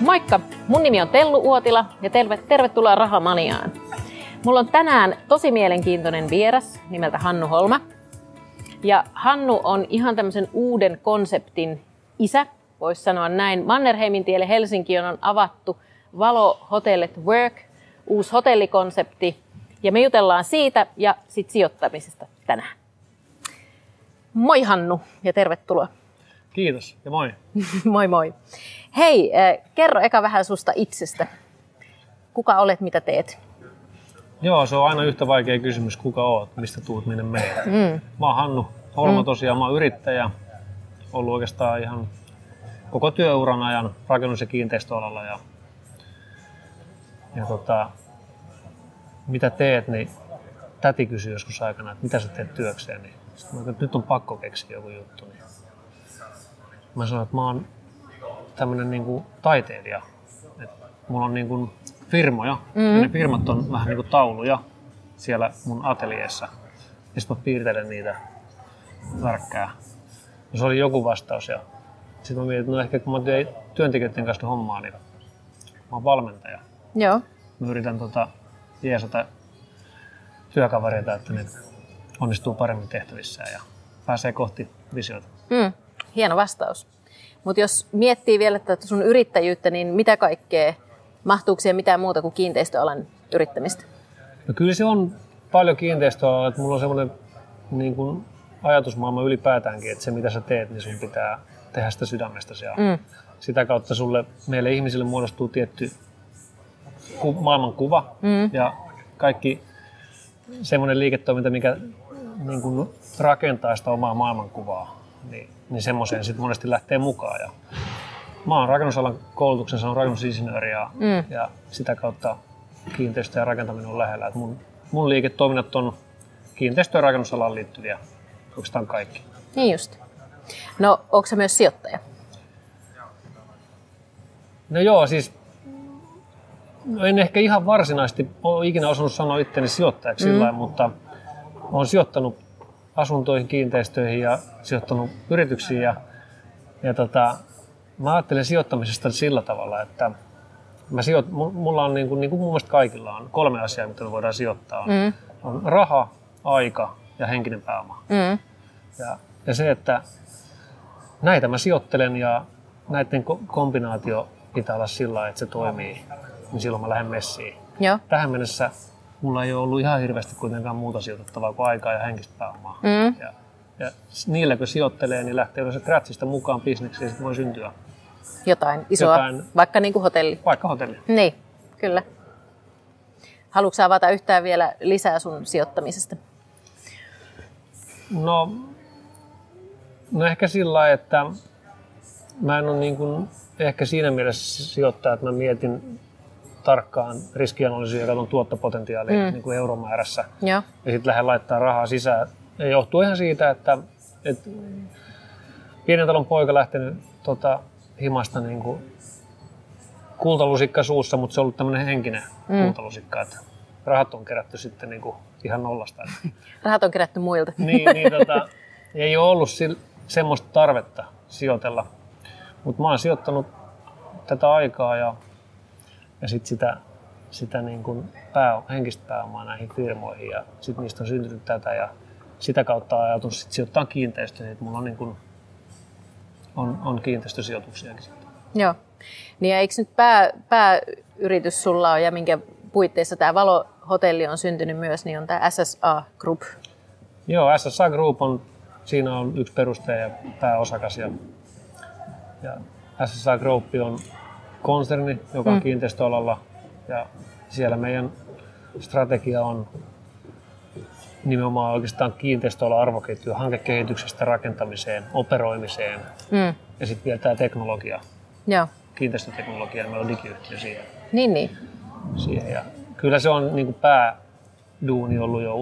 Moikka! Mun nimi on Tellu Uotila ja terve, tervetuloa Rahamaniaan. Mulla on tänään tosi mielenkiintoinen vieras nimeltä Hannu Holma. Ja Hannu on ihan tämmöisen uuden konseptin isä, voisi sanoa näin. Mannerheimin tielle Helsinki on avattu Valo Hotellet Work, uusi hotellikonsepti. Ja me jutellaan siitä ja sit sijoittamisesta tänään. Moi Hannu ja tervetuloa. Kiitos ja moi. moi moi. Hei, äh, kerro eka vähän susta itsestä. Kuka olet, mitä teet? Joo, se on aina yhtä vaikea kysymys, kuka oot, mistä tuut, minne menet. Mm. Mä oon Hannu Holma mm. tosiaan, mä oon yrittäjä. Ollut oikeastaan ihan koko työuran ajan rakennus- ja kiinteistöalalla. Ja, ja tota, mitä teet, niin täti kysyi joskus aikana, että mitä sä teet työkseen. Niin sitten mä että nyt on pakko keksiä joku juttu. Niin mä sanoin, että mä oon tämmönen niinku taiteilija. Et mulla on niinku firmoja, mm. ja ne firmat on vähän niinku tauluja siellä mun ateljeessa. Ja sitten mä piirtelen niitä värkkää. Ja se oli joku vastaus. Ja sitten mä mietin, että no ehkä kun mä teen työntekijöiden kanssa hommaa, niin mä oon valmentaja. Joo. Mä yritän tota, jeesata työkavereita, että ne onnistuu paremmin tehtävissään ja pääsee kohti visioita. Mm. Hieno vastaus. Mutta jos miettii vielä tätä sun yrittäjyyttä, niin mitä kaikkea, mahtuuko siihen mitään muuta kuin kiinteistöalan yrittämistä? No kyllä se on paljon kiinteistöalalla, että mulla on semmoinen niin kuin ajatusmaailma ylipäätäänkin, että se mitä sä teet, niin sun pitää tehdä sitä sydämestä ja mm. sitä kautta sulle, meille ihmisille muodostuu tietty ku, maailmankuva mm. ja kaikki semmoinen liiketoiminta, mikä niin kuin rakentaa sitä omaa maailmankuvaa, niin, niin semmoiseen sitten monesti lähtee mukaan. Ja mä oon rakennusalan koulutuksen saanut rakennusinsinööri ja, mm. ja sitä kautta kiinteistö ja rakentaminen on lähellä. Et mun, mun liiketoiminnat on kiinteistö- ja rakennusalaan liittyviä oikeastaan kaikki. Niin just. No, onko se myös sijoittaja? No joo, siis no en ehkä ihan varsinaisesti ole ikinä osannut sanoa itteni sijoittajaksi mm. sillä mutta olen sijoittanut asuntoihin, kiinteistöihin ja sijoittanut yrityksiin. Ja, ja tota, mä ajattelen sijoittamisesta sillä tavalla, että mä sijoit, mulla on niin kuin, niin kuin mun mielestä kaikilla on kolme asiaa, mitä me voidaan sijoittaa. Mm. On raha, aika ja henkinen pääoma. Mm. Ja, ja se, että näitä mä sijoittelen ja näiden kombinaatio pitää olla sillä että se toimii, niin silloin mä lähden messiin. Joo. Tähän mennessä mulla ei ole ollut ihan hirveästi kuitenkaan muuta sijoitettavaa kuin aikaa ja henkistä pääomaa. Mm. Ja, ja niillä kun sijoittelee, niin lähtee yleensä krätsistä mukaan bisneksiin, sitten voi syntyä jotain isoa, jotain, vaikka niin kuin hotelli. Vaikka hotelli. Niin, kyllä. Haluatko avata yhtään vielä lisää sun sijoittamisesta? No, no ehkä sillä että mä en ole niin kuin, ehkä siinä mielessä sijoittaja, että mä mietin tarkkaan riskianalyysiä ja katson tuottopotentiaalia mm. niin kuin euromäärässä. Ja, ja sitten lähden laittaa rahaa sisään. Ja johtuu ihan siitä, että, että pienen talon poika lähtenyt tota, himasta niin kuin kultalusikka suussa, mutta se on ollut tämmöinen henkinen mm. kultalusikka, että rahat on kerätty sitten niin kuin ihan nollasta. rahat on kerätty muilta. niin, niin tota, ei ole ollut sil, semmoista tarvetta sijoitella. Mutta mä oon sijoittanut tätä aikaa ja ja sitten sitä, sitä niin kuin pää, henkistä pääomaa näihin firmoihin ja sitten niistä on syntynyt tätä ja sitä kautta ajatus sit sijoittaa kiinteistöihin, että mulla on, niin kuin, on, on kiinteistösijoituksiakin sitten. Joo. Niin ja eikö nyt pää, pääyritys sulla on ja minkä puitteissa tämä Valo-hotelli on syntynyt myös, niin on tämä SSA Group. Joo, SSA Group on, siinä on yksi perustaja ja pääosakas ja, ja SSA Group on konserni, joka on mm. kiinteistöalalla. Ja siellä meidän strategia on nimenomaan oikeastaan kiinteistöalan arvoketju hankekehityksestä rakentamiseen, operoimiseen mm. ja sitten vielä tämä teknologia, Joo. kiinteistöteknologia ja meillä on digiyhtiö siihen. Niin, niin. siihen. Ja kyllä se on niin kuin pääduuni ollut jo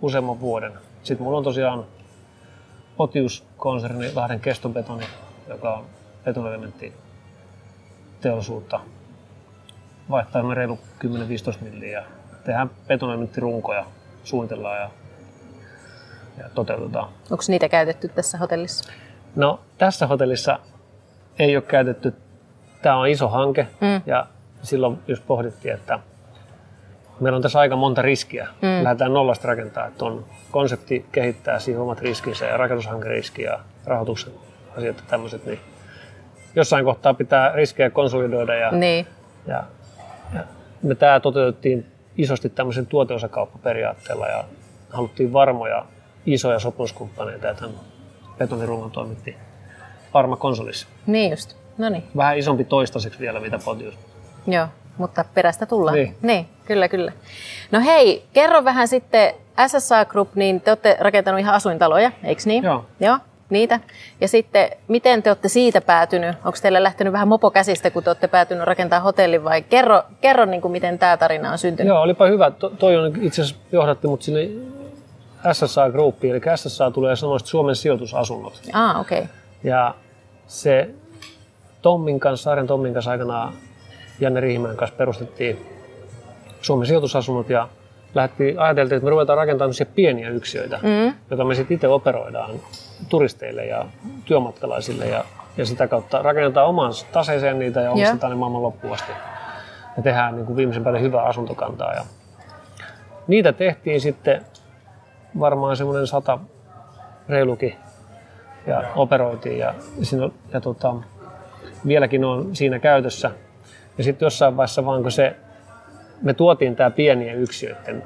useamman vuoden. Sitten mulla on tosiaan Potius-konserni Lahden kestobetoni, joka on betonielementti teollisuutta vaihtaa reilu 10-15 milliä. Tehdään betonoimenttirunkoja, suunnitellaan ja ja toteutetaan. Onko niitä käytetty tässä hotellissa? No tässä hotellissa ei ole käytetty, tämä on iso hanke mm. ja silloin just pohdittiin, että meillä on tässä aika monta riskiä. Mm. Lähdetään nollasta rakentaa, että on konsepti kehittää siihen omat riskinsä ja rakennushankeriski ja rahoituksen asiat ja tämmöiset, niin jossain kohtaa pitää riskejä konsolidoida ja, niin. ja, ja me tämä toteutettiin isosti tämmöisen tuoteosakauppaperiaatteella ja haluttiin varmoja isoja sopimuskumppaneita ja tämän betonirungon toimitti Parma konsolissa. Niin just, no niin. Vähän isompi toistaiseksi vielä mitä Potius. Joo, mutta perästä tullaan. Niin. niin, kyllä, kyllä. No hei, kerro vähän sitten SSA Group, niin te olette rakentanut ihan asuintaloja, eikö niin? Joo. Joo, niitä. Ja sitten, miten te olette siitä päätynyt? Onko teillä lähtenyt vähän mopo käsistä, kun te olette päätynyt rakentaa hotellin vai kerro, kerro niin kuin, miten tämä tarina on syntynyt? Joo, olipa hyvä. To, toi on itse asiassa johdatti mut sinne SSA Groupiin, eli SSA tulee sanoista Suomen sijoitusasunnot. Ah, okei. Okay. Ja se Tommin kanssa, Saaren Tommin kanssa aikanaan Janne Riihimäen kanssa perustettiin Suomen sijoitusasunnot ja lähti, ajateltiin, että me ruvetaan rakentamaan pieniä yksiöitä, mm. joita me sitten itse operoidaan turisteille ja työmatkalaisille ja, ja sitä kautta rakennetaan oman taseeseen niitä ja omistetaan yeah. ne maailman loppuun asti. Ja tehdään niin kuin viimeisen päälle hyvää asuntokantaa. Ja niitä tehtiin sitten varmaan semmoinen sata reilukin ja operoitiin ja, siinä, ja tota, vieläkin on siinä käytössä. Ja sitten jossain vaiheessa vaan kun se, me tuotiin tämä pienien yksiöiden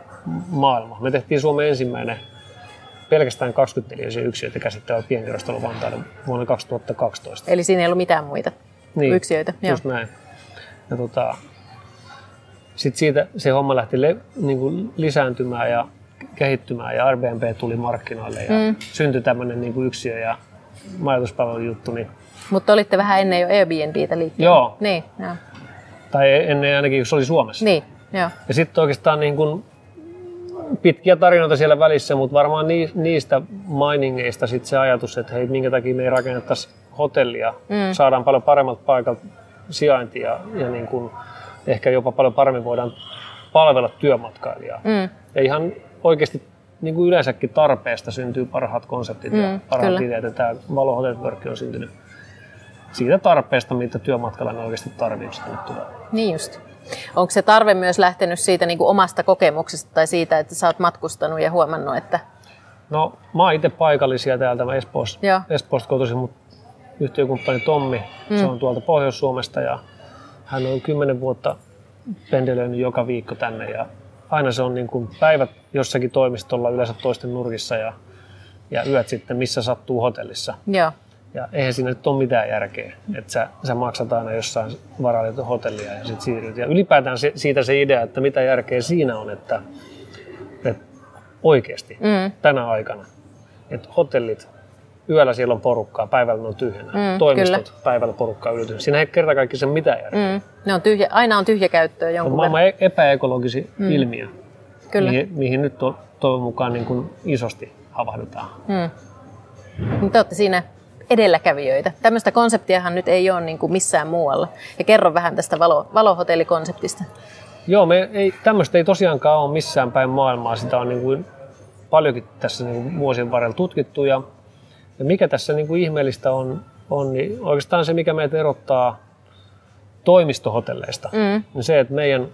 maailma. Me tehtiin Suomen ensimmäinen pelkästään 24 yksiöitä käsittävä pienkerrostalo Vantaalle vuonna 2012. Eli siinä ei ollut mitään muita niin, yksiöitä. just Joo. näin. Ja tota, sitten siitä se homma lähti le, niin kuin lisääntymään ja kehittymään ja Airbnb tuli markkinoille ja mm. syntyi tämmöinen niin yksiö ja majoituspalvelujuttu. Niin... Mutta olitte vähän ennen jo Airbnbtä liikkeelle. Joo. Niin, joo. Tai ennen ainakin, kun se oli Suomessa. Niin, joo. Ja sitten oikeastaan niin kuin pitkiä tarinoita siellä välissä, mutta varmaan niistä miningeista sit se ajatus, että hei, minkä takia me ei rakennettaisi hotellia, mm. saadaan paljon paremmat paikat sijaintia ja niin kuin ehkä jopa paljon paremmin voidaan palvella työmatkailijaa. Mm. Ja ihan oikeasti niin kuin yleensäkin tarpeesta syntyy parhaat konseptit mm, ja parhaat ideat. Ja tämä Valo Hotel on syntynyt siitä tarpeesta, mitä työmatkalla oikeasti tarvitsee tänne Niin just. Onko se tarve myös lähtenyt siitä niin kuin omasta kokemuksesta tai siitä, että sä oot matkustanut ja huomannut, että... No mä oon itse paikallisia täältä mä Espoosta, Espoosta kotoisin, mutta yhtiökumppani Tommi, mm. se on tuolta Pohjois-Suomesta ja hän on kymmenen vuotta pendelöinyt joka viikko tänne ja aina se on niin kuin päivät jossakin toimistolla yleensä toisten nurkissa ja, ja yöt sitten missä sattuu hotellissa. Joo. Ja eihän siinä nyt ole mitään järkeä, että sä, sä maksat aina jossain varallisuutta hotellia ja sitten siirryt. Ja ylipäätään se, siitä se idea, että mitä järkeä siinä on, että, että oikeasti mm. tänä aikana, että hotellit, yöllä siellä on porukkaa, päivällä on tyhjänä, mm, toimistot, kyllä. päivällä porukkaa yli Siinä ei kerta kaikki se mitään järkeä. Mm. Ne on tyhjä, aina on tyhjä käyttöä jonkun on maailman verran. epäekologisi mm. ilmiö, kyllä. Mihin, mihin nyt to, toivon mukaan niin kuin isosti havahdutaan. Mm. Te olette siinä edelläkävijöitä. Tämmöistä konseptiahan nyt ei ole niin kuin missään muualla. Ja kerro vähän tästä valo, valohotellikonseptista. Joo, me ei, tämmöistä ei tosiaankaan ole missään päin maailmaa. Sitä on niin kuin paljonkin tässä niin kuin vuosien varrella tutkittu. Ja, ja mikä tässä niin kuin ihmeellistä on, on, niin oikeastaan se, mikä meitä erottaa toimistohotelleista, mm. niin se, että meidän,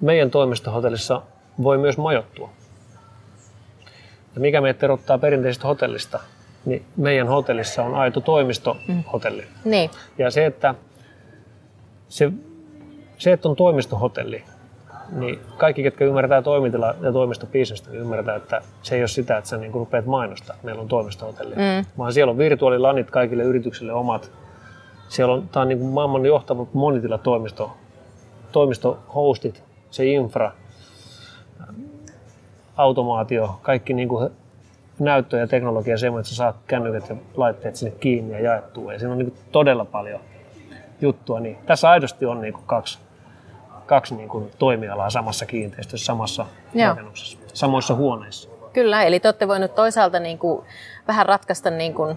meidän toimistohotellissa voi myös majoittua. Ja mikä meitä erottaa perinteisestä hotellista, niin meidän hotellissa on aito toimistohotelli. Mm. Niin. Ja se, että se, se, että on toimistohotelli, niin kaikki, ketkä ymmärtää toimitila- ja toimistobisnestä, niin ymmärtää, että se ei ole sitä, että sä niin rupeat mainostaa, että meillä on toimistohotelli. Mm. Vaan siellä on virtuaalilanit kaikille yrityksille omat. Siellä on, tämä on niin kuin maailman johtava monitila-toimisto, toimistohostit, se infra, automaatio, kaikki niin kuin näyttö ja teknologia semmoinen, että sä saat kännykät ja laitteet sinne kiinni ja jaettua. Ja siinä on niin todella paljon juttua. Niin tässä aidosti on niin kaksi, kaksi niin kuin toimialaa samassa kiinteistössä, samassa Joo. rakennuksessa, samoissa huoneissa. Kyllä, eli te olette voineet toisaalta niin kuin vähän ratkaista niin kuin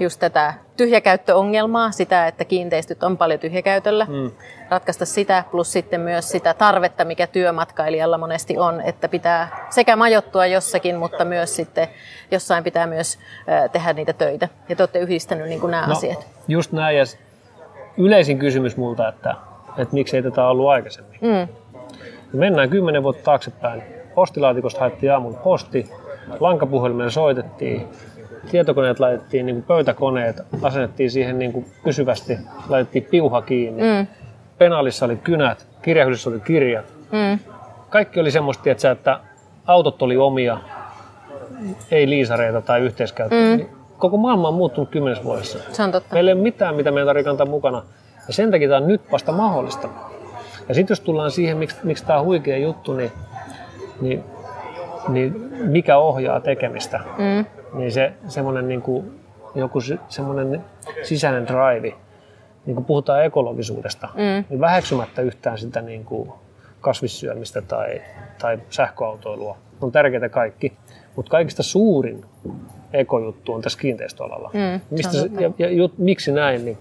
just tätä tyhjäkäyttöongelmaa, sitä, että kiinteistöt on paljon tyhjäkäytöllä, mm. ratkaista sitä, plus sitten myös sitä tarvetta, mikä työmatkailijalla monesti on, että pitää sekä majoittua jossakin, mutta myös sitten jossain pitää myös tehdä niitä töitä. Ja te olette yhdistänyt niin kuin nämä no, asiat. Just näin, ja yleisin kysymys multa, että, että miksi ei tätä ollut aikaisemmin. Mm. Mennään kymmenen vuotta taaksepäin. Postilaatikosta haettiin aamulla posti, lankapuhelimella soitettiin, tietokoneet laitettiin, niin kuin pöytäkoneet asennettiin siihen niin kuin pysyvästi, laitettiin piuha kiinni. Mm. Penaalissa oli kynät, kirjahyllyssä oli kirjat. Mm. Kaikki oli semmoista, että, että autot oli omia, ei liisareita tai yhteiskäyttöä. Mm. Koko maailma on muuttunut kymmenessä vuodessa. Se on totta. Meillä ei ole mitään, mitä meidän tarvitsee kantaa mukana. Ja sen takia tämä on nyt vasta mahdollista. Ja sitten jos tullaan siihen, miksi, miksi tämä on huikea juttu, niin, niin, niin mikä ohjaa tekemistä. Mm niin se semmoinen niin kuin, joku semmoinen sisäinen drive, niin kuin puhutaan ekologisuudesta, mm. niin väheksymättä yhtään sitä niin kuin kasvissyömistä tai, tai sähköautoilua. On tärkeää kaikki, mutta kaikista suurin ekojuttu on tässä kiinteistöalalla. Mm, Mistä se, ja, ja jut, miksi näin? Niin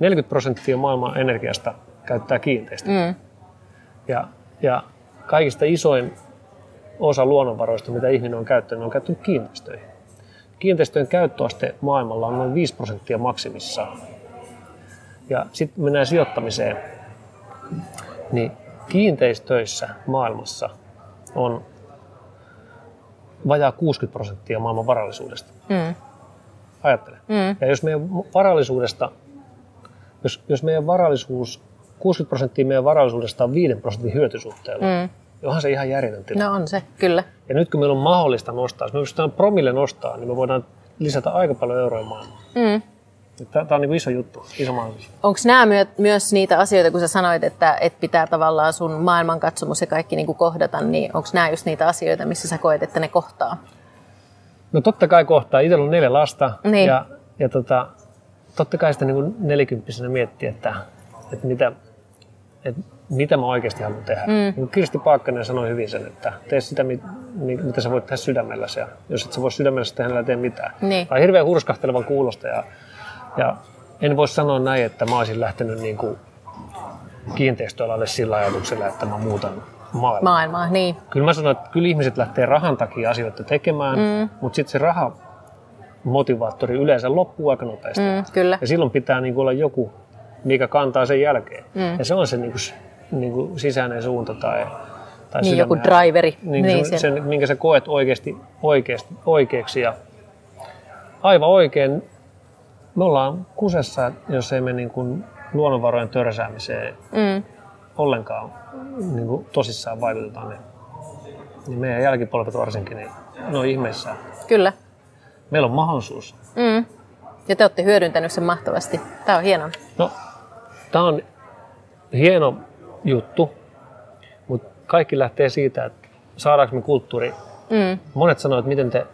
40 prosenttia maailman energiasta käyttää kiinteistöt. Mm. Ja, ja kaikista isoin osa luonnonvaroista, mitä ihminen on käyttänyt, on käyttänyt kiinteistöihin kiinteistöjen käyttöaste maailmalla on noin 5 prosenttia maksimissaan. Ja sitten mennään sijoittamiseen, niin kiinteistöissä maailmassa on vajaa 60 prosenttia maailman varallisuudesta. Mm. Ajattele. Mm. Ja jos meidän varallisuudesta, jos, jos meidän varallisuus, 60 prosenttia meidän varallisuudesta on 5 prosentin hyötysuhteella, mm onhan se ihan järjetön tilanne. No on se, kyllä. Ja nyt kun meillä on mahdollista nostaa, jos me pystytään promille nostaa, niin me voidaan lisätä aika paljon euroja maailmaan. Mm. Tämä on niin iso juttu, iso mahdollisuus. Onko nämä myö- myös niitä asioita, kun sä sanoit, että, että pitää tavallaan sun maailmankatsomus ja kaikki niin kuin kohdata, niin onko nämä just niitä asioita, missä sä koet, että ne kohtaa? No totta kai kohtaa. Itsellä on neljä lasta niin. ja, ja tota, totta kai sitä niin nelikymppisenä miettiä, että, että mitä, että mitä mä oikeasti haluan tehdä. Mm. Niin Kirsti Paakkanen sanoi hyvin sen, että tee sitä, mitä sä voit tehdä sydämellä. Ja jos et sä voi sydämellä tehdä, niin tee mitään. Niin. Tämä on hirveän hurskahtelevan kuulosta. Ja, ja en voi sanoa näin, että mä olisin lähtenyt niin kuin kiinteistöalalle sillä ajatuksella, että mä muutan maailmaa. Maailmaa, niin. Kyllä mä sanon, että kyllä ihmiset lähtee rahan takia asioita tekemään, mm. mutta sitten se raha motivaattori yleensä loppuu aika nopeasti. Mm, kyllä. Ja silloin pitää niin olla joku, mikä kantaa sen jälkeen. Mm. Ja se on se niin kuin niin kuin sisäinen suunta tai, tai niin, joku driveri. Niin, niin sen, sen, minkä sä koet oikeasti, oikeasti oikeaksi. Ja aivan oikein, me ollaan kusessa, jos ei me niin kuin luonnonvarojen törsäämiseen mm. ollenkaan niin kuin tosissaan vaikutetaan, niin, niin meidän jälkipolvet varsinkin, niin ne on ihmeissään. Kyllä. Meillä on mahdollisuus. Mm. Ja te olette hyödyntänyt sen mahtavasti. Tämä on hienoa. No, tämä on hieno juttu, mutta kaikki lähtee siitä, että saadaanko me kulttuuri. Mm. Monet sanoo, että miten te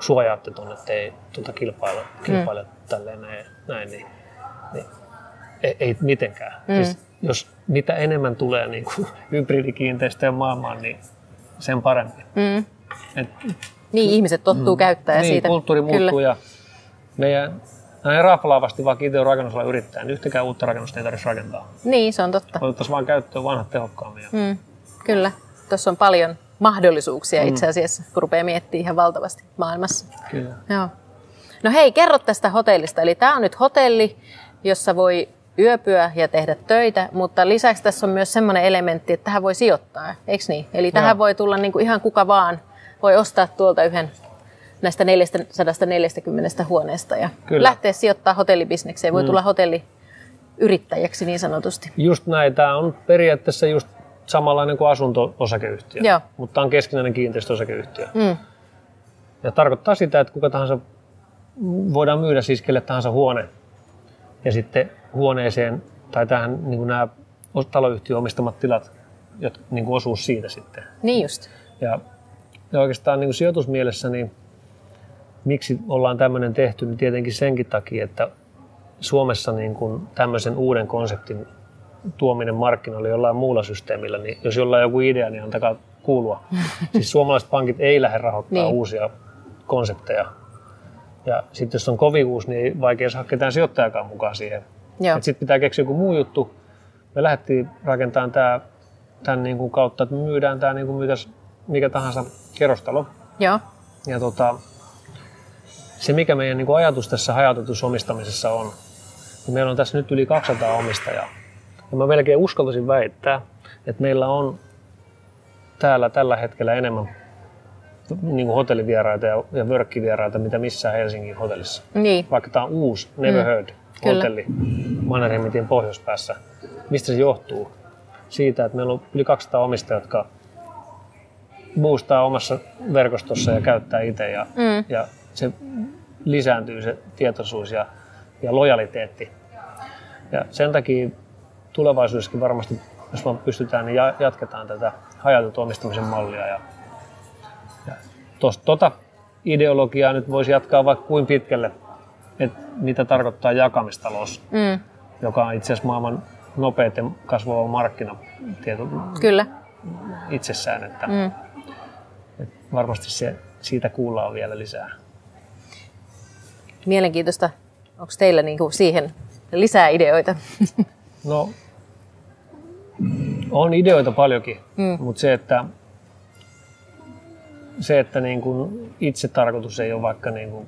suojaatte tuonne, että ei tuota kilpailla, kilpailla mm. tälleen näin, näin niin, niin ei, ei mitenkään. Mm. Siis, jos mitä enemmän tulee niin kuin hybridikiinteistöjen maailmaan, niin sen parempi. Mm. Et, niin, ihmiset tottuu mm, käyttää niin, siitä. kulttuuri muuttuu Kyllä. ja meidän näin raflaavasti vaikka itse on rakennusalan yrittäjä, niin yhtäkään uutta rakennusta ei tarvitse rakentaa. Niin, se on totta. Otettaisiin vaan käyttöön vanhat tehokkaammin. Mm, kyllä. Tuossa on paljon mahdollisuuksia mm. itse asiassa, kun rupeaa miettimään ihan valtavasti maailmassa. Kyllä. Joo. No hei, kerro tästä hotellista. Eli tämä on nyt hotelli, jossa voi yöpyä ja tehdä töitä, mutta lisäksi tässä on myös semmoinen elementti, että tähän voi sijoittaa, eikö niin? Eli tähän Joo. voi tulla niin kuin ihan kuka vaan, voi ostaa tuolta yhden näistä 440 huoneesta ja Kyllä. lähteä sijoittaa hotellibisnekseen. Voi mm. tulla hotelliyrittäjäksi niin sanotusti. Just näin. Tämä on periaatteessa just samanlainen kuin asunto-osakeyhtiö, Joo. mutta on keskinäinen kiinteistöosakeyhtiö. Mm. Ja tarkoittaa sitä, että kuka tahansa voidaan myydä siis kelle tahansa huone. Ja sitten huoneeseen tai tähän niin kuin nämä taloyhtiön omistamat tilat, jotka niin kuin osuus siitä sitten. Niin just. Ja, ja oikeastaan niin kuin sijoitusmielessä niin miksi ollaan tämmöinen tehty, niin tietenkin senkin takia, että Suomessa niin kuin tämmöisen uuden konseptin tuominen markkinoille jollain muulla systeemillä, niin jos jollain on joku idea, niin antakaa kuulua. Siis suomalaiset pankit ei lähde rahoittamaan niin. uusia konsepteja Ja sitten jos on kovivuus, niin ei vaikea saada ketään sijoittajakaan mukaan siihen. Sitten pitää keksiä joku muu juttu. Me lähdettiin rakentamaan tämä tämän niin kuin kautta, että myydään tämä niin kuin myytäisi mikä tahansa kerrostalo. Joo. Ja tota, se, mikä meidän niin kuin ajatus tässä hajautetussa omistamisessa on, niin meillä on tässä nyt yli 200 omistajaa. Ja mä melkein uskaltaisin väittää, että meillä on täällä tällä hetkellä enemmän niin kuin hotellivieraita ja, ja vörkkivieraita, mitä missään Helsingin hotellissa. Niin. Vaikka tämä on uusi, Never Mm. Heard hotelli Mannerheimitien pohjoispäässä. Mistä se johtuu? Siitä, että meillä on yli 200 omistajaa, jotka boostaa omassa verkostossa ja käyttää itse ja, Mm. ja se lisääntyy se tietoisuus ja, ja lojaliteetti. Ja sen takia tulevaisuudessakin varmasti, jos vaan pystytään, niin ja- jatketaan tätä hajautetun omistamisen mallia. Ja, ja tos, tota ideologiaa nyt voisi jatkaa vaikka kuin pitkälle, että mitä tarkoittaa jakamistalous, Mm. joka on itse asiassa maailman nopeiten kasvava markkina tieto, Kyllä. itsessään, että, Mm. että varmasti se, siitä kuullaan vielä lisää. Mielenkiintoista. Onko teillä niinku siihen lisää ideoita? No, on ideoita paljonkin, Mm. mutta se, että, se, että niin kuin itse tarkoitus ei ole vaikka niin kuin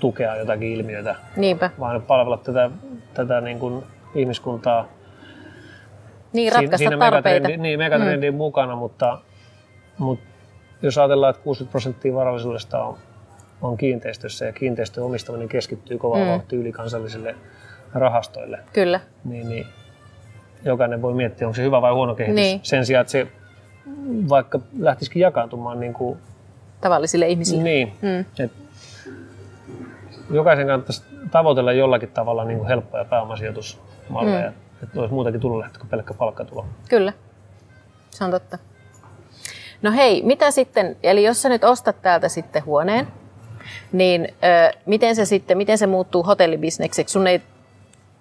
tukea jotakin ilmiötä, Niinpä. vaan palvella tätä, tätä niin kuin ihmiskuntaa Niin, ratkaista siinä tarpeita. megatrendin, niin, megatrendin mm. mukana, mutta, mutta jos ajatellaan, että 60 prosenttia varallisuudesta on, on kiinteistössä ja kiinteistöjen omistaminen keskittyy kovaa Mm. vauhtia ylikansallisille rahastoille, Kyllä. niin, niin jokainen voi miettiä, onko se hyvä vai huono kehitys. Niin. Sen sijaan, että se vaikka lähtisikin jakaantumaan niin kuin, Tavallisille ihmisille. niin, Mm. et jokaisen kannattaisi tavoitella jollakin tavalla niin kuin helppoja pääomasijoitusmalleja, mm. että olisi muutakin tulolähtö kuin pelkkä palkkatulo. Kyllä. Se on totta. No hei, mitä sitten, eli jos sä nyt ostat täältä sitten huoneen, niin ö, miten se sitten, miten se muuttuu hotellibisnekseksi? Sun ei,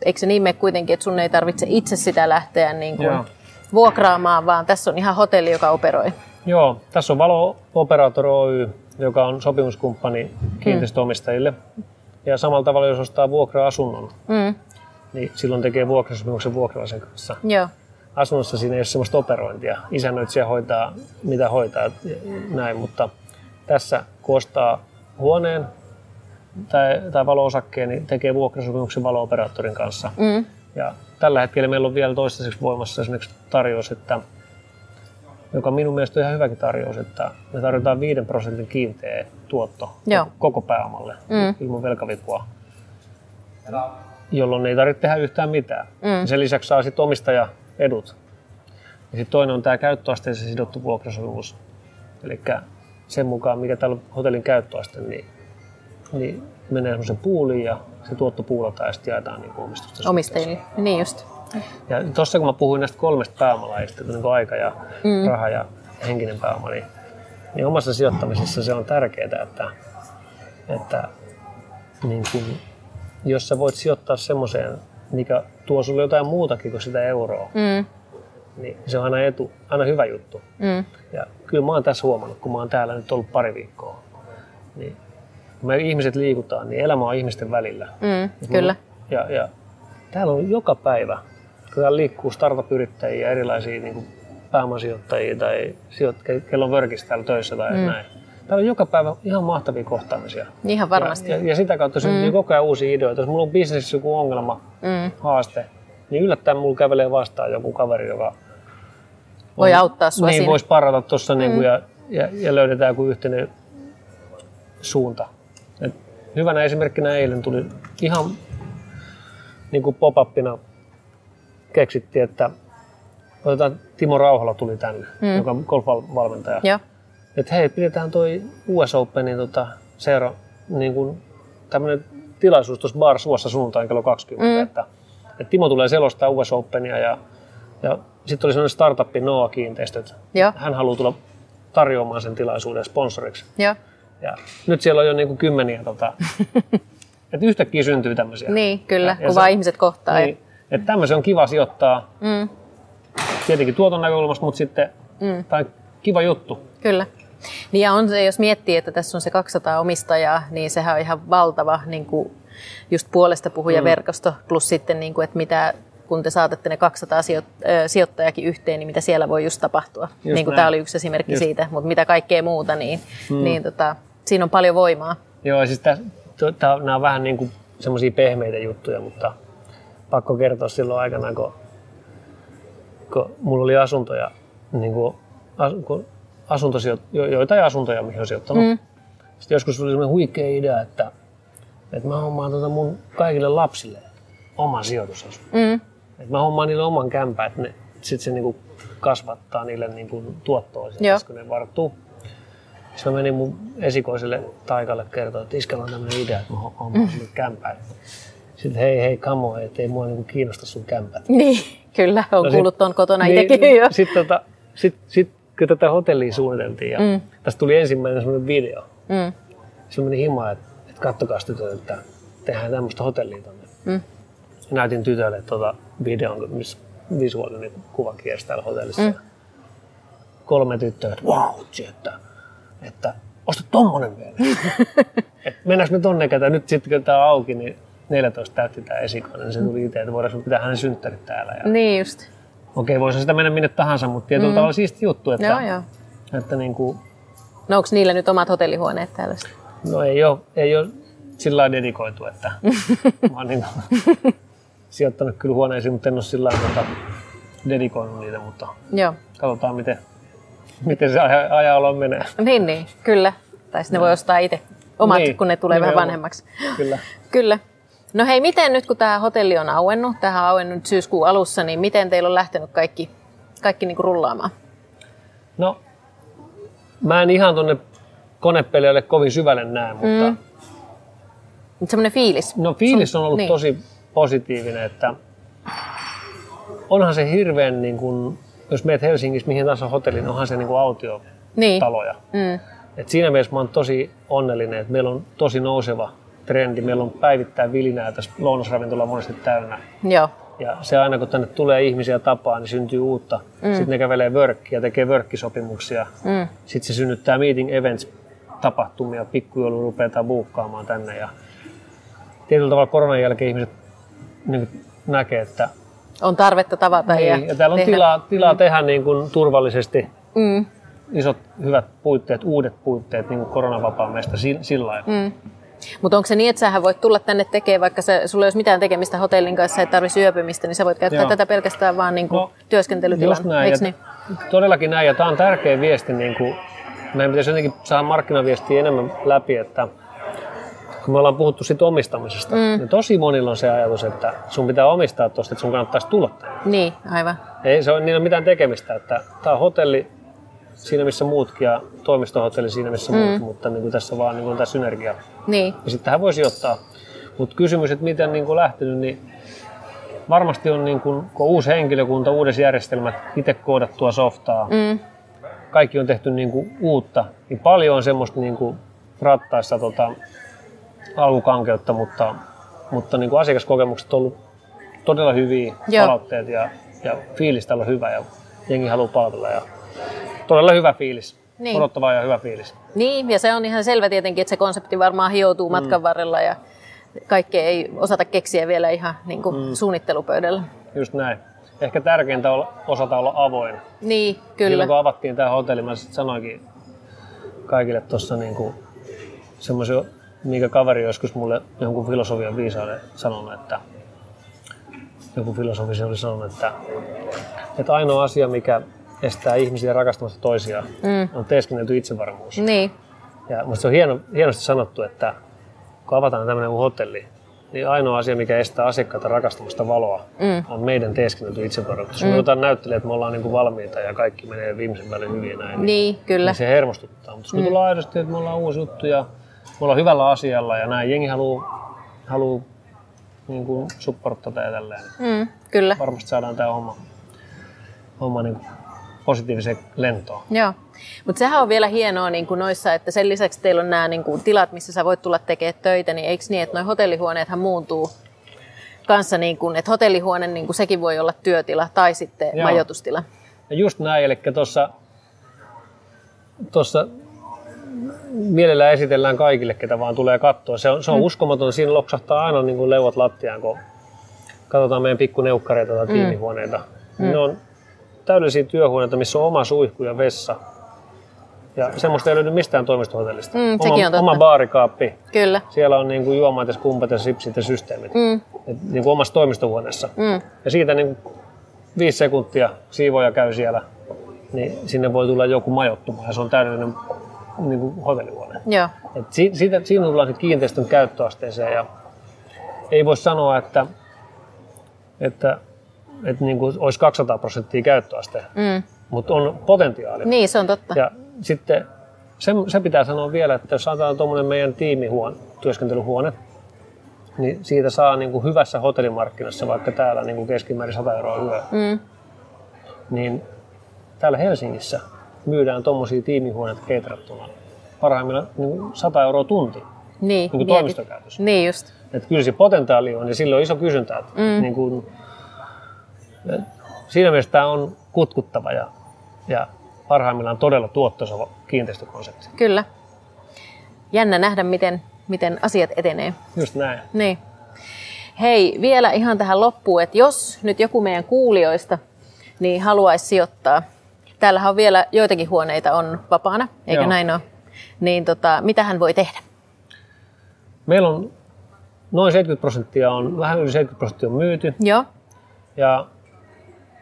eikö se niin mene kuitenkin, että sun ei tarvitse itse sitä lähteä niin kuin Joo. vuokraamaan, vaan tässä on ihan hotelli, joka operoi. Joo, tässä on Valo Operator Oy, joka on sopimuskumppani kiinteistöomistajille. Ja samalla tavalla, jos ostaa vuokra-asunnon, Mm. niin silloin tekee vuokrasopimuksen vuokralaisen kanssa. Joo, Asunnossa siinä ei ole sellaista operointia. Isännöitsijä hoitaa, mitä hoitaa, näin. Mutta tässä, kun ostaa huoneen tai, tai valo-osakkeen, niin tekee vuokrasopimuksen valo-operaattorin kanssa. mm. Ja tällä hetkellä meillä on vielä toistaiseksi voimassa esimerkiksi tarjous, että, joka minun mielestä on ihan hyväkin tarjous, että me tarjotaan 5 prosentin kiinteä tuotto Joo. koko pääomalle Mm. ilman velkavipua, jolloin ei tarvitse tehdä yhtään mitään. Mm. Sen lisäksi saa sitten omistaja edut. Ja sitten toinen on tämä käyttöasteeseen sidottu vuokrasopimus. Eli sen mukaan, mikä tällä on hotellin käyttöaste, niin, niin menee semmoisen puuliin ja se tuotto puulataan ja sitten jaetaan niin omistusta. omistajille. Niin just. Ja tuossa kun mä puhuin näistä kolmesta pääomalajista, niin kuin aika ja Mm. raha ja henkinen pääoma, niin, niin omassa sijoittamisessa se on tärkeää, että, että niin kun, jos sä voit sijoittaa semmoiseen, mikä tuo sulle jotain muutakin kuin sitä euroa, Mm. Niin se on aina etu, aina hyvä juttu. Mm. Ja kyllä mä oon tässä huomannut, kun mä oon täällä nyt ollut pari viikkoa, niin kun me ihmiset liikutaan, niin elämä on ihmisten välillä. Mm. Kyllä. Ja, ja täällä on joka päivä, kun täällä liikkuu startup-yrittäjiä, erilaisia niin kuin pääomasijoittajia tai sijoit, kello on vörkissä täällä töissä tai Mm. näin. Täällä on joka päivä ihan mahtavia kohtaamisia. Ihan varmasti. Ja, ja, ja sitä kautta syntyy Mm. mm. koko ajan uusia ideoita. Jos mulla on bisnesissä joku ongelma, Mm. haaste, niin yllättäen mulla kävelee vastaan joku kaveri, joka Voi auttaa sua niin, voisi parata tuossa mm. niin ja, ja, ja, löydetään joku yhteinen suunta. Et hyvänä esimerkkinä eilen tuli ihan niin kuin pop-upina keksittiin, että otetaan Timo Rauhala tuli tänne, Mm. joka on golfvalmentaja. Että hei, pidetään toi US Openin tota, seura niin kuin tämmöinen tilaisuus tuossa Bar Suossa sunnuntain kello 20, Mm. että, että Timo tulee selostaa US Openia ja, ja sitten oli sellainen startuppi Noa Kiinteistöt. Joo. Hän haluaa tulla tarjoamaan sen tilaisuuden sponsoriksi. Joo. Ja nyt siellä on jo niin kuin kymmeniä, tota, että yhtäkkiä syntyy tämmöisiä. Niin, kyllä, Ja- ja kun vaan se- ihmiset kohtaa. Niin, että tämmöisen on kiva sijoittaa, Mm. tietenkin tuoton näkökulmasta, mutta sitten Mm. on kiva juttu. Kyllä. Niin ja on se, jos miettii, että tässä on se 200 omistajaa, niin sehän on ihan valtava niin kuin just puolesta puhuja mm. verkosto, plus sitten, niin kuin, että mitä kun te saatatte ne 200 sijoittajakin yhteen, niin mitä siellä voi just tapahtua. Just niin kuin tämä oli yksi esimerkki just. siitä, mutta mitä kaikkea muuta, niin, mm. niin tota, siinä on paljon voimaa. Joo, siis tää, tää, nämä on vähän niin kuin semmoisia pehmeitä juttuja, mutta pakko kertoa silloin aikana, kun, kun mulla oli asuntoja, niin kuin, as, kun asuntosijoit, jo, joitain asuntoja, mihin on sijoittanut. Mm. Sitten joskus oli semmoinen huikea idea, että, että mä hommaan tuota mun kaikille lapsille oman sijoitusasun. Mm. Että mä hommaan niille oman kämpän, että sitten se niinku kasvattaa niille niinku tuottoa, sit, kun ne varttuu. Sitten mä menin mun esikoiselle Taikalle kertoa, että iskellä on tämmöinen idea, että mä hommaan mm. kämpää. Sitten hei, hei, kamo, että ei mua niinku kiinnosta sun kämpät. Niin, kyllä, on no kuullut tuon kotona niin, itsekin jo. Sitten tota, sit, sit, kun tätä hotellia suunniteltiin ja mm. tästä tuli ensimmäinen semmoinen video. Mm. Se meni himaan, että, että kattokaa tytöt, että tehdään tämmöistä hotellia tonne. Mm näytin tytölle tuota videon, missä visuaalinen kuva kiersi täällä hotellissa. Mm. Kolme tyttöä, että wow, että, että osta tommonen vielä. että mennäänkö me tonne, että nyt sitten kun tää on auki, niin 14 täytti tämä esikoinen, niin se tuli itse, että voidaanko pitää hänen synttärit täällä. Ja... Niin just. Okei, voisi sitä mennä minne tahansa, mutta tietyllä mm. tavalla siisti juttu, että, joo, joo. että niin kuin... No onko niillä nyt omat hotellihuoneet täällä? No ei ole, ei ole sillä lailla dedikoitu, että mä oon niin sijoittanut kyllä huoneisiin, mutta en ole sillä tavalla dedikoinut niitä, mutta Joo. katsotaan miten, miten se ajalla menee. Niin, niin, kyllä. Tai sitten ne voi ostaa itse omat, niin, kun ne tulee vähän vanhemmaksi. Kyllä. kyllä. No hei, miten nyt kun tämä hotelli on auennut, tähän on auennut syyskuun alussa, niin miten teillä on lähtenyt kaikki, kaikki niin kuin rullaamaan? No, mä en ihan tuonne konepelijöille kovin syvälle näe, mutta... Mm. Semmoinen fiilis. No fiilis on ollut niin. tosi positiivinen, että onhan se hirveän, niin kuin, jos meet Helsingissä mihin tahansa hotelliin, onhan se niin kuin autiotaloja. Niin. Mm. Et siinä mielessä mä oon tosi onnellinen, että meillä on tosi nouseva trendi. Meillä on päivittäin vilinää tässä lounasravintola monesti täynnä. Joo. Ja se aina kun tänne tulee ihmisiä tapaan, niin syntyy uutta. Mm. Sitten ne kävelee vörkkiä, tekee vörkkisopimuksia. Mm. Sitten se synnyttää meeting events tapahtumia, pikkujoulu rupeaa buukkaamaan tänne. Ja tietyllä tavalla koronan jälkeen ihmiset niin näkee, että on tarvetta tavata niin, ja, ja täällä on tehdä. tilaa, tilaa mm. tehdä niin kuin turvallisesti mm. isot hyvät puitteet, uudet puitteet niin koronavapaan meistä sillä lailla. Mm. Mutta onko se niin, että sähän voit tulla tänne tekemään, vaikka se, sulla ei olisi mitään tekemistä hotellin kanssa, ei tarvitse yöpymistä, niin sä voit käyttää Joo. tätä pelkästään vaan niin kuin no, työskentelytilan, näin. Niin? Todellakin näin, ja tämä on tärkeä viesti, niin kuin, meidän pitäisi jotenkin saada markkinaviestiä enemmän läpi, että kun me ollaan puhuttu siitä omistamisesta, mm. niin tosi monilla on se ajatus, että sun pitää omistaa tuosta, että sun kannattaisi tulla tänne. Niin, aivan. Ei se ole niillä mitään tekemistä, että tämä on hotelli siinä missä muutkin ja toimistohotelli siinä missä mm. muut, mutta niin kuin tässä vaan niin kuin tämä synergia. Niin. Ja sitten tähän voisi ottaa. Mutta kysymys, että miten niin kuin lähtenyt, niin varmasti on niin kuin, kun uusi henkilökunta, uudet järjestelmät, itse koodattua softaa, mm. kaikki on tehty niin kuin uutta, niin paljon on semmoista niin kuin rattaissa tota, alkukankeutta, mutta, mutta niin kuin asiakaskokemukset on ollut todella hyviä Joo. palautteet ja, ja fiilis täällä on hyvä ja jengi haluaa palvella ja todella hyvä fiilis. Niin. Odottava ja hyvä fiilis. Niin, ja se on ihan selvä tietenkin, että se konsepti varmaan hioutuu mm. matkan varrella ja kaikkea ei osata keksiä vielä ihan niin kuin mm. suunnittelupöydällä. Just näin. Ehkä tärkeintä on osata olla avoin. Niin, kyllä. Silloin kun avattiin tämä hotelli, mä sanoinkin kaikille tuossa niin semmoisen mikä kaveri joskus mulle jonkun filosofian viisauden sanonut, että joku filosofi oli sanonut, että, että ainoa asia, mikä estää ihmisiä rakastamasta toisiaan, mm. on teeskennelty itsevarmuus. Niin. Ja musta se on hieno, hienosti sanottu, että kun avataan tämmöinen hotelli, niin ainoa asia, mikä estää asiakkaita rakastamasta valoa, mm. on meidän teeskennelty itsevarmuus. Mm. me jotain näyttelee, että me ollaan niin valmiita ja kaikki menee viimeisen välin hyvin näin, niin, niin, kyllä. niin se hermostuttaa. Mutta jos me mm. tullaan aidosti, että me ollaan uusi juttu ja me ollaan hyvällä asialla ja näin jengi haluaa haluu, niin kuin supporttaa ja tälleen. Mm, kyllä. Varmasti saadaan tämä homma, homma niin positiiviseen lentoon. Joo. Mutta sehän on vielä hienoa niin kuin noissa, että sen lisäksi teillä on nämä niin kuin, tilat, missä sä voit tulla tekemään töitä, niin eikö niin, että nuo hotellihuoneethan muuntuu kanssa, niin kuin, että hotellihuone niin kuin sekin voi olla työtila tai sitten Joo. majoitustila. Ja just näin, eli tuossa mielellään esitellään kaikille, ketä vaan tulee katsoa. Se on, se on mm. uskomaton, siinä loksahtaa aina niin kuin leuat lattiaan, kun katsotaan meidän pikkuneukkareita tai mm. tiimihuoneita. Mm. Ne on täydellisiä työhuoneita, missä on oma suihku ja vessa. Ja semmoista ei löydy mistään toimistohotellista. Mm, oma, on totta. oma baarikaappi. Kyllä. Siellä on niin kuin juomat ja skumpat ja sipsit ja systeemit. Mm. Et, niin kuin omassa toimistohuoneessa. Mm. Ja siitä niin kuin viisi sekuntia siivoja käy siellä, niin sinne voi tulla joku majoittumaan ja se on täydellinen niin kuin hotellihuone. Joo. Et si, siitä, siinä tullaan sitten kiinteistön käyttöasteeseen ja ei voi sanoa, että, että, että niin kuin olisi 200 prosenttia käyttöaste, mm. mutta on potentiaali. Niin, se on totta. Ja sitten se, se pitää sanoa vielä, että jos saadaan tuommoinen meidän tiimihuone, työskentelyhuone, niin siitä saa niin kuin hyvässä hotellimarkkinassa, vaikka täällä niin kuin keskimäärin 100 euroa yö, mm. niin täällä Helsingissä myydään tuommoisia tiimihuoneita keitrattuna parhaimmillaan niin 100 euroa tunti niin, niin toimistokäytössä. Niin just. Että kyllä se potentiaali on ja sillä on iso kysyntä. Mm. Niin kuin, siinä mielessä tämä on kutkuttava ja, ja parhaimmillaan todella tuottoisa kiinteistökonsepti. Kyllä. Jännä nähdä, miten, miten asiat etenee. Just näin. Niin. Hei, vielä ihan tähän loppuun, että jos nyt joku meidän kuulijoista niin haluaisi sijoittaa, täällähän on vielä joitakin huoneita on vapaana, eikö Joo. näin ole? Niin tota, mitä hän voi tehdä? Meillä on noin 70 prosenttia on, vähän yli 70 prosenttia on myyty. Joo. Ja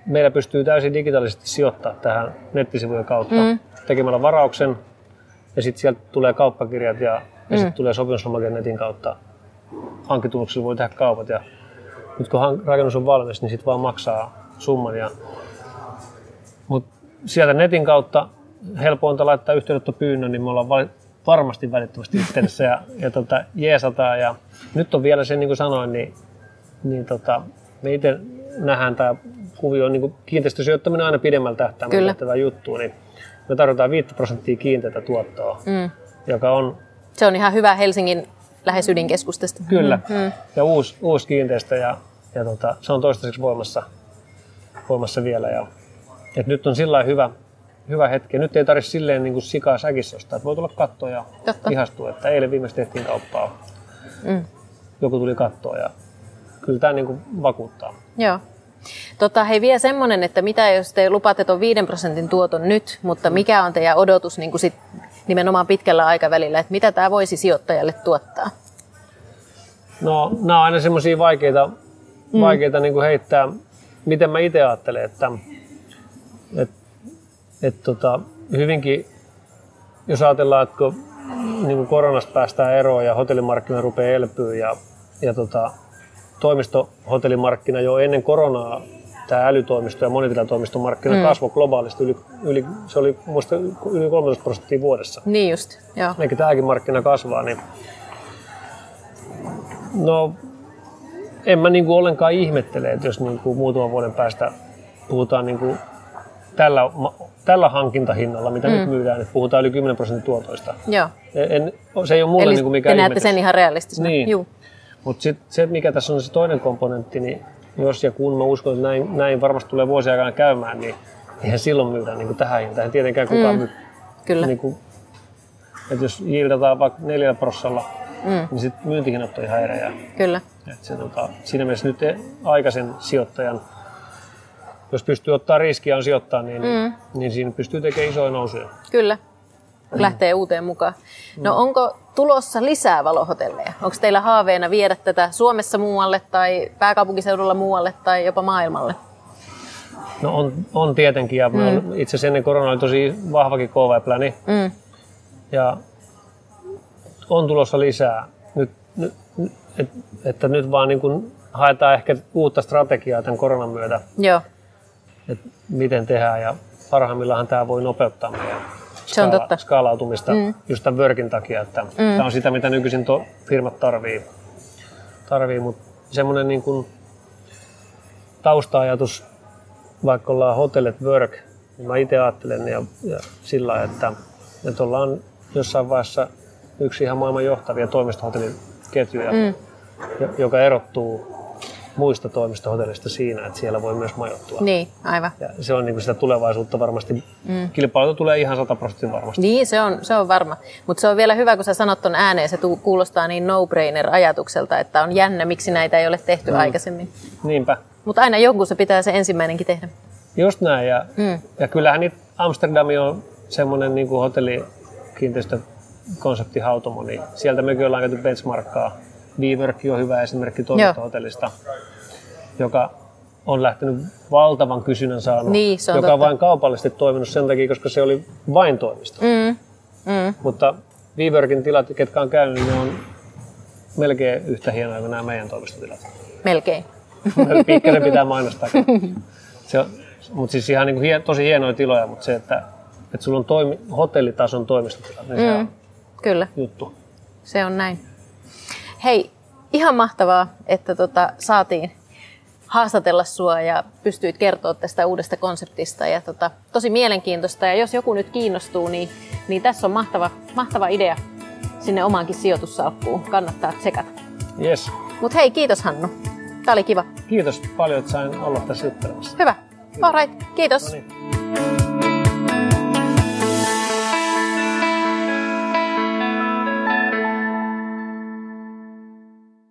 meillä pystyy täysin digitaalisesti sijoittaa tähän nettisivujen kautta mm. tekemällä varauksen ja sitten sieltä tulee kauppakirjat ja, mm. ja sitten tulee sopimuslomake netin kautta. Hankkitunnuksilla voi tehdä kaupat ja nyt kun rakennus on valmis, niin sitten vaan maksaa summan. Ja, mutta sieltä netin kautta helpointa laittaa yhteydenottopyynnön, niin me ollaan varmasti välittömästi yhteydessä ja, ja tota, jeesataan. Ja nyt on vielä se, niin kuin sanoin, niin, niin tota, me itse nähdään tämä kuvio, niin kuin kiinteistösijoittaminen aina pidemmällä tähtäimellä tätä juttua, niin me tarvitaan 5 prosenttia kiinteitä tuottoa, mm. joka on... Se on ihan hyvä Helsingin lähes ydinkeskustasta. Kyllä, mm. mm. ja uusi, uusi kiinteistö ja, ja tota, se on toistaiseksi voimassa, voimassa vielä. Ja, et nyt on sillä hyvä, hyvä hetki. Nyt ei tarvitse silleen niin kuin sikaa säkissä ostaa, että voi tulla kattoa ja Totta. ihastua. Että eilen viimeksi tehtiin kauppaa. Mm. Joku tuli kattoa ja kyllä tämä niin kuin vakuuttaa. Joo. Tota, hei vielä semmoinen, että mitä jos te lupaatte tuon 5 prosentin tuoton nyt, mutta mikä on teidän odotus niin kuin sit nimenomaan pitkällä aikavälillä, että mitä tämä voisi sijoittajalle tuottaa? No, nämä on aina semmoisia vaikeita, mm. vaikeita niin kuin heittää, miten mä itse ajattelen, että, että, että tota, hyvinkin, jos ajatellaan, että kun niin kuin koronasta päästään eroon ja hotellimarkkina rupeaa elpyä ja, ja tota, toimistohotellimarkkina jo ennen koronaa tämä älytoimisto ja monitilatoimistomarkkina mm. kasvoi globaalisti. Yli, yli, se oli muista yli 13 prosenttia vuodessa. Niin just, joo. Eikä tämäkin markkina kasvaa, niin no en mä niinku ollenkaan ihmettele, että jos niinku muutaman vuoden päästä puhutaan niinku tällä, tällä hankintahinnalla, mitä mm. nyt myydään, että puhutaan yli 10 prosentin tuotoista. Joo. En, se ei ole mulle Eli niinku mikään te näette sen ihan realistisena. Niin. Juu. Mutta se, mikä tässä on se toinen komponentti, niin jos ja kun mä uskon, että näin, näin varmasti tulee vuosia aikana käymään, niin eihän silloin myydä niin kuin tähän hintaan. Tietenkään kukaan mm. myy. Kyllä. Niin kuin, että jos yieldataan vaikka neljällä prossalla, mm. niin sitten myyntihinnat on ihan eri. Kyllä. Että se, tota, siinä mielessä nyt aikaisen sijoittajan, jos pystyy ottaa riskiä on sijoittaa, niin, mm. niin siinä pystyy tekemään isoja nousuja. Kyllä lähtee uuteen mukaan. No onko tulossa lisää valohotelleja? Onko teillä haaveena viedä tätä Suomessa muualle tai pääkaupunkiseudulla muualle tai jopa maailmalle? No on, on tietenkin ja mm. itse asiassa ennen koronaa oli tosi vahvakin KV-pläni. Mm. Ja on tulossa lisää. Nyt, nyt, et, että nyt vaan niin kuin haetaan ehkä uutta strategiaa tämän koronan myötä. Joo. Että miten tehdään ja parhaimmillaan tämä voi nopeuttaa meidän se on totta. skaalautumista mm. just tämän workin takia, että mm. tämä on sitä, mitä nykyisin to, firmat tarvii. tarvii mutta semmoinen niin kuin tausta-ajatus, vaikka ollaan hotellet work, niin mä itse ajattelen ja, ja sillä että, että ollaan jossain vaiheessa yksi ihan maailman johtavia toimistohotelliketjuja, mm. joka erottuu muista toimistohotellista siinä, että siellä voi myös majoittua. Niin, aivan. Ja se on niin kuin sitä tulevaisuutta varmasti. Mm. Kilpailu tulee ihan 100 prosenttia varmasti. Niin, se on, se on varma. Mutta se on vielä hyvä, kun sä sanot ton ääneen, se kuulostaa niin no-brainer-ajatukselta, että on jännä, miksi näitä ei ole tehty mm. aikaisemmin. Niinpä. Mutta aina jonkun se pitää se ensimmäinenkin tehdä. Just näin. Ja, mm. ja kyllähän niitä Amsterdami on semmoinen niin hotellikiinteistökonseptihautomo, niin sieltä mekin ollaan käyty benchmarkkaa. Wework on hyvä esimerkki toimistohotellista, joka on lähtenyt valtavan kysynnän saanut, niin, joka totta. on vain kaupallisesti toiminut sen takia, koska se oli vain toimisto. Mm. Mm. Mutta Weworkin tilat, ketkä on käynyt, niin ne on melkein yhtä hienoja kuin nämä meidän toimistotilat. Melkein. Pikkasen pitää mainostaa. Se on, mutta siis ihan niin kuin hien, tosi hienoja tiloja, mutta se, että, että sulla on toimi, hotellitason toimistotilat, niin mm. se on Kyllä. juttu. Se on näin. Hei, ihan mahtavaa, että tota, saatiin haastatella sua ja pystyit kertoa tästä uudesta konseptista. Ja tota, tosi mielenkiintoista. Ja jos joku nyt kiinnostuu, niin, niin tässä on mahtava, mahtava idea sinne omaankin sijoitussalkkuun. Kannattaa tsekata. Yes. Mutta hei, kiitos Hannu. Tämä oli kiva. Kiitos paljon, että sain olla tässä juttelemassa. Hyvä. All right. Kiitos. No niin.